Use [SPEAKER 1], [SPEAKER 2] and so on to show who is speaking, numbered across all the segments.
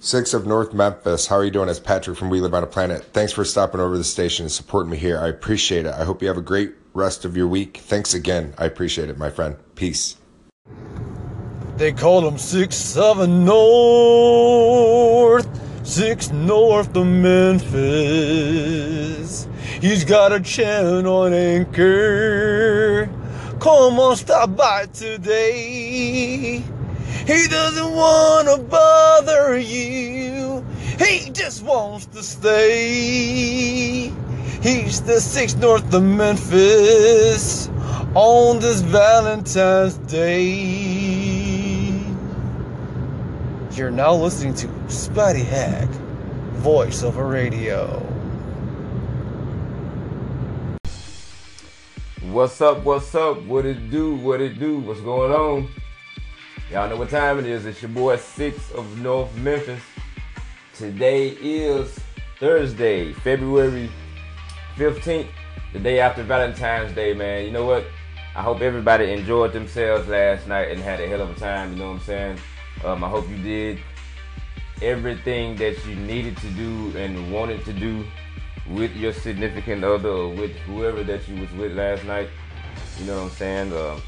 [SPEAKER 1] Six of North Memphis. How are you doing? It's Patrick from We Live on a Planet. Thanks for stopping over the station and supporting me here. I appreciate it. I hope you have a great rest of your week. Thanks again. I appreciate it, my friend. Peace.
[SPEAKER 2] They call him six seven north, six north of Memphis. He's got a channel on Anchor. Come on, stop by today. He doesn't wanna bother you. He just wants to stay. He's the sixth north of Memphis on this Valentine's Day. You're now listening to Spuddy Hack, voice a radio.
[SPEAKER 3] What's up? What's up? What it do? What it do? What's going on? Y'all know what time it is. It's your boy Six of North Memphis. Today is Thursday, February 15th, the day after Valentine's Day, man. You know what? I hope everybody enjoyed themselves last night and had a hell of a time. You know what I'm saying? Um, I hope you did everything that you needed to do and wanted to do with your significant other or with whoever that you was with last night. You know what I'm saying? Uh,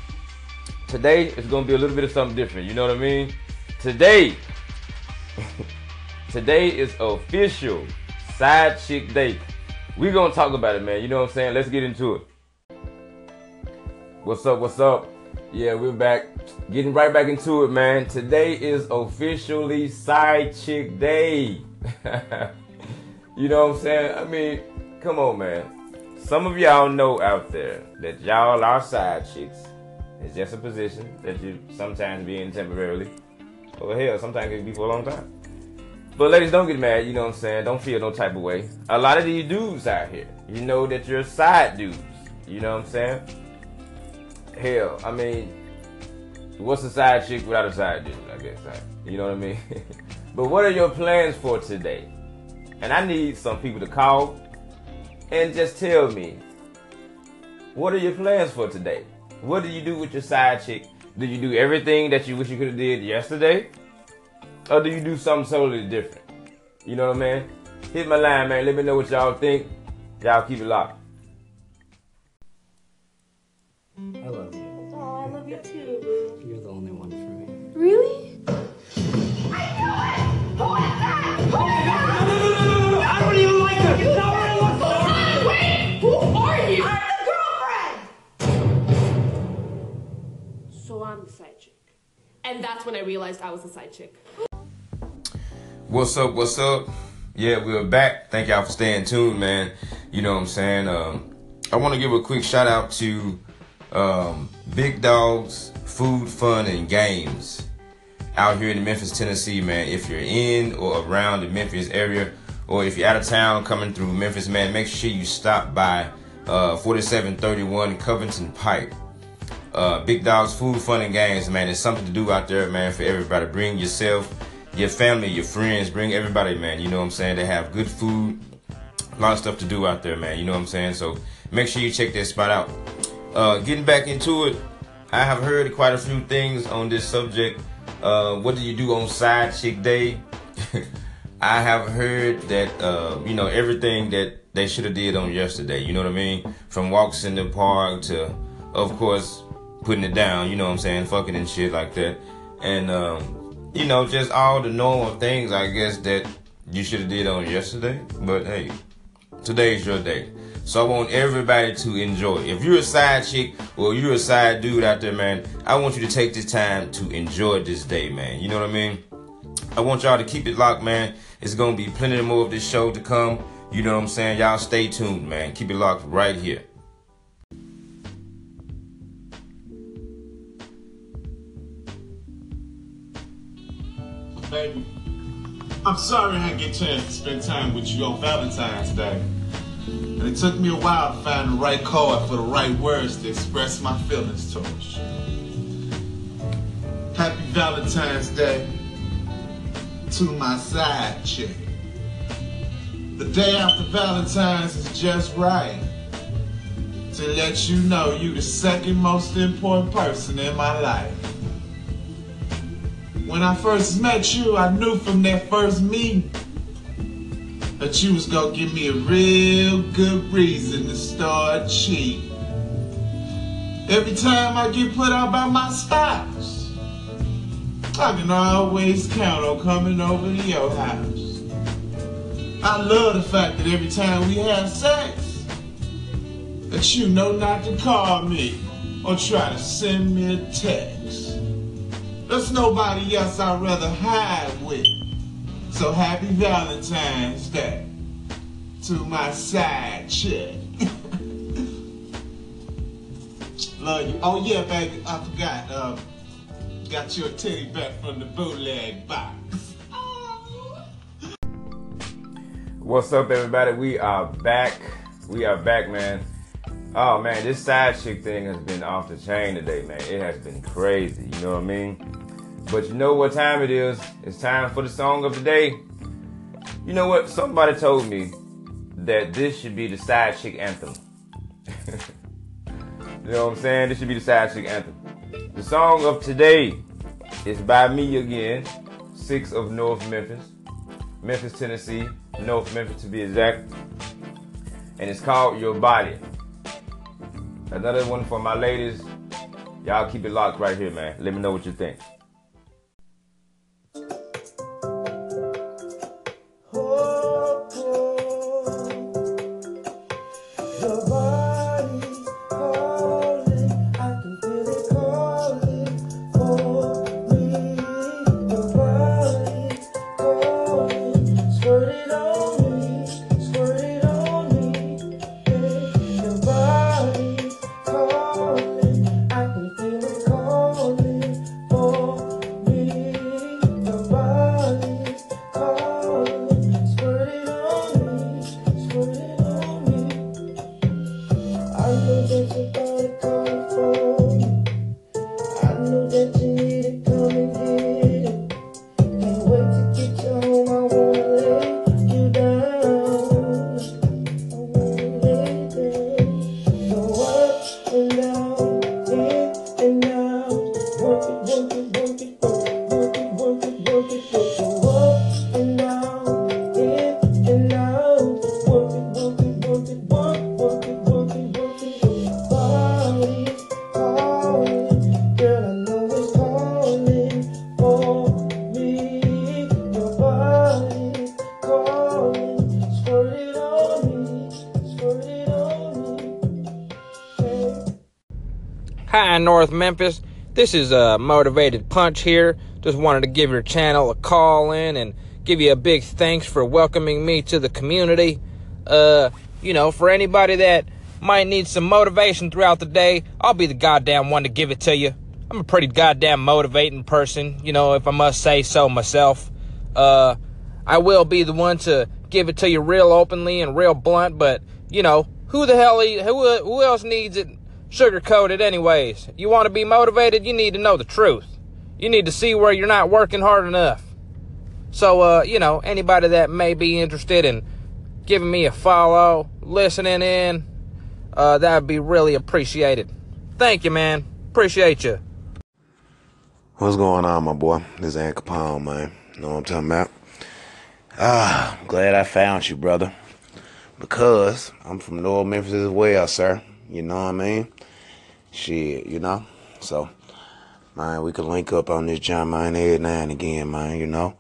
[SPEAKER 3] today is gonna be a little bit of something different. You know what I mean? Today, today is official side chick day. We gonna talk about it, man. You know what I'm saying? Let's get into it. What's up? What's up? Yeah, we're back. Getting right back into it, man. Today is officially side chick day. you know what I'm saying? I mean, come on, man. Some of y'all know out there that y'all are side chicks it's just a position that you sometimes be in temporarily. Or hell, sometimes it can be for a long time. But ladies, don't get mad, you know what I'm saying? Don't feel no type of way. A lot of these dudes out here, you know that you're side dudes. You know what I'm saying? Hell, I mean, what's a side chick without a side dude, I guess. Right? You know what I mean? but what are your plans for today? And I need some people to call and just tell me, what are your plans for today? What do you do with your side chick? Do you do everything that you wish you could have did yesterday? Or do you do something totally different? You know what I mean? Hit my line, man. Let me know what y'all think. Y'all keep it locked.
[SPEAKER 4] I love you.
[SPEAKER 5] Realized I was the side chick.
[SPEAKER 3] What's up? What's up? Yeah, we're back. Thank y'all for staying tuned, man. You know what I'm saying? Um, I want to give a quick shout out to um, Big Dogs Food, Fun, and Games out here in Memphis, Tennessee, man. If you're in or around the Memphis area, or if you're out of town coming through Memphis, man, make sure you stop by uh, 4731 Covington Pike. Uh, Big Dogs Food, Fun, and Games, man. There's something to do out there, man, for everybody. Bring yourself, your family, your friends, bring everybody, man. You know what I'm saying? They have good food, a lot of stuff to do out there, man. You know what I'm saying? So make sure you check that spot out. Uh, getting back into it, I have heard quite a few things on this subject. Uh, what do you do on Side Chick Day? I have heard that uh, you know everything that they should have did on yesterday. You know what I mean? From walks in the park to, of course, putting it down. You know what I'm saying? Fucking and shit like that, and um, you know just all the normal things I guess that you should have did on yesterday. But hey, today's your day. So I want everybody to enjoy. If you're a side chick or you're a side dude out there, man, I want you to take this time to enjoy this day, man. You know what I mean? I want y'all to keep it locked, man. It's gonna be plenty more of this show to come. You know what I'm saying? Y'all stay tuned, man. Keep it locked right here.
[SPEAKER 6] Baby, I'm sorry I didn't get a chance to spend time with you on Valentine's Day. And it took me a while to find the right chord for the right words to express my feelings towards you. Happy Valentine's Day to my side chick. The day after Valentine's is just right to let you know you're the second most important person in my life. When I first met you, I knew from that first meeting that you was gonna give me a real good reason to start cheating. Every time I get put out by my spouse, I can always count on coming over to your house. I love the fact that every time we have sex, that you know not to call me or try to send me a text. There's nobody else I'd rather hide with. So happy Valentine's Day to my side chick. Love you. Oh yeah, baby, I forgot. Uh, got your teddy back from the bootleg box.
[SPEAKER 3] What's up, everybody? We are back. We are back, man. Oh man, this side chick thing has been off the chain today, man. It has been crazy. You know what I mean? But you know what time it is? It's time for the song of the day. You know what? Somebody told me that this should be the side chick anthem. you know what I'm saying? This should be the side chick anthem. The song of today is by me again, six of North Memphis, Memphis, Tennessee, North Memphis to be exact. And it's called Your Body. Another one for my ladies. Y'all keep it locked right here, man. Let me know what you think.
[SPEAKER 7] North Memphis. This is a Motivated Punch here. Just wanted to give your channel a call in and give you a big thanks for welcoming me to the community. Uh, you know, for anybody that might need some motivation throughout the day, I'll be the goddamn one to give it to you. I'm a pretty goddamn motivating person, you know, if I must say so myself. Uh, I will be the one to give it to you real openly and real blunt, but you know, who the hell who who else needs it sugar coated anyways? You want to be motivated, you need to know the truth. You need to see where you're not working hard enough. So uh, you know, anybody that may be interested in giving me a follow, listening in, uh, that would be really appreciated. Thank you, man. Appreciate you.
[SPEAKER 8] What's going on, my boy? This is Ann Capone, man. Know what I'm talking about? Ah, I'm glad I found you, brother. Because I'm from North Memphis as well, sir. You know what I mean? Shit, you know? So, man, we could link up on this John, now and again, man, you know?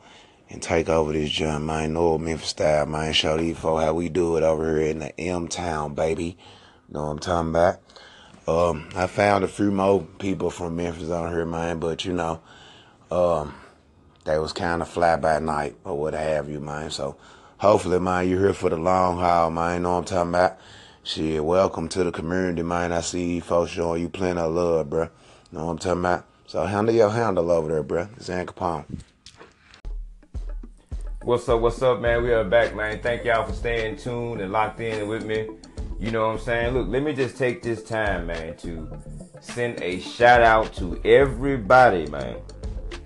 [SPEAKER 8] And take over this John, man, old Memphis style, man. Show these folks how we do it over here in the M-Town, baby. Know what I'm talking about? Um, I found a few more people from Memphis on here, man, but you know, um, they was kind of fly by night or what have you, man. So hopefully, man, you're here for the long haul, man. Know what I'm talking about? Shit, welcome to the community, man. I see you folks showing you plenty of love, bruh. Know what I'm talking about? So handle your handle over there, bruh. It's Ann Capone.
[SPEAKER 3] What's up, what's up, man? We are back, man. Thank y'all for staying tuned and locked in with me. You know what I'm saying? Look, let me just take this time, man, to send a shout out to everybody, man.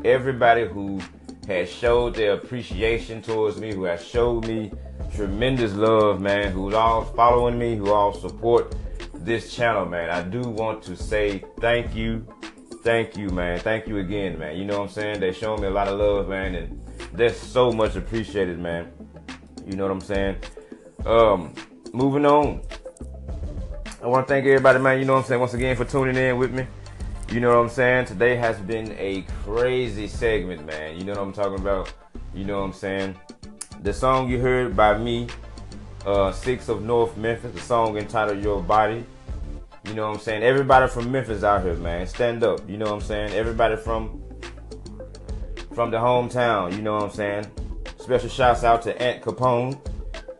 [SPEAKER 3] Everybody who has showed their appreciation towards me, who has showed me tremendous love, man, who's all following me, who all support this channel, man. I do want to say thank you Thank you, man. Thank you again, man. You know what I'm saying? They showing me a lot of love, man, and that's so much appreciated, man. You know what I'm saying? Um, moving on. I want to thank everybody, man. You know what I'm saying? Once again for tuning in with me. You know what I'm saying? Today has been a crazy segment, man. You know what I'm talking about? You know what I'm saying? The song you heard by me, uh, Six of North Memphis, the song entitled Your Body. You know what I'm saying? Everybody from Memphis out here, man. Stand up. You know what I'm saying? Everybody from from the hometown, you know what I'm saying? Special shouts out to Aunt Capone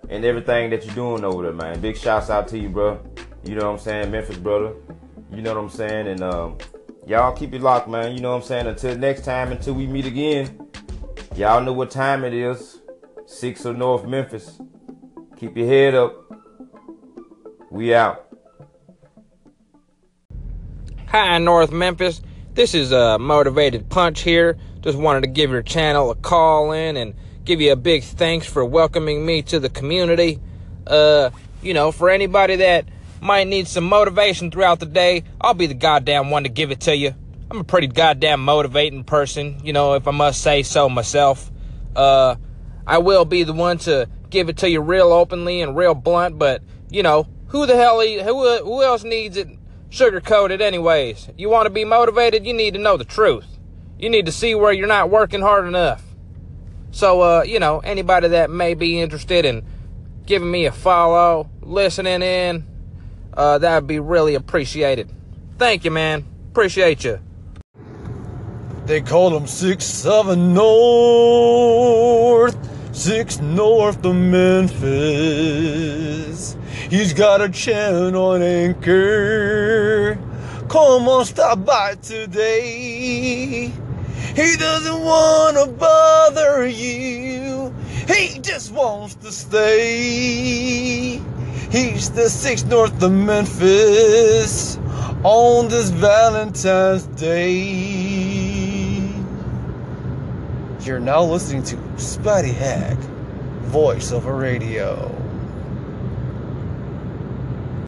[SPEAKER 3] and everything that you're doing over there, man. Big shouts out to you, bro. You know what I'm saying? Memphis brother. You know what I'm saying? And um, y'all keep it locked, man. You know what I'm saying? Until next time, until we meet again. Y'all know what time it is. Six of North Memphis. Keep your head up. We out.
[SPEAKER 7] Hi, North Memphis. This is a motivated punch here. Just wanted to give your channel a call in and give you a big thanks for welcoming me to the community. Uh, you know, for anybody that might need some motivation throughout the day, I'll be the goddamn one to give it to you. I'm a pretty goddamn motivating person, you know, if I must say so myself. Uh, I will be the one to give it to you real openly and real blunt, but you know, who the hell who who else needs it sugar coated anyways? You want to be motivated, you need to know the truth. You need to see where you're not working hard enough. So uh, you know, anybody that may be interested in giving me a follow, listening in, uh, that would be really appreciated. Thank you, man. Appreciate you.
[SPEAKER 2] They call him six seven north, six north of Memphis. He's got a channel on Anchor. Come on, stop by today. He doesn't wanna bother you. He just wants to stay. He's the six north of Memphis on this Valentine's Day. You're now listening to Spotty Hack, voice of a radio.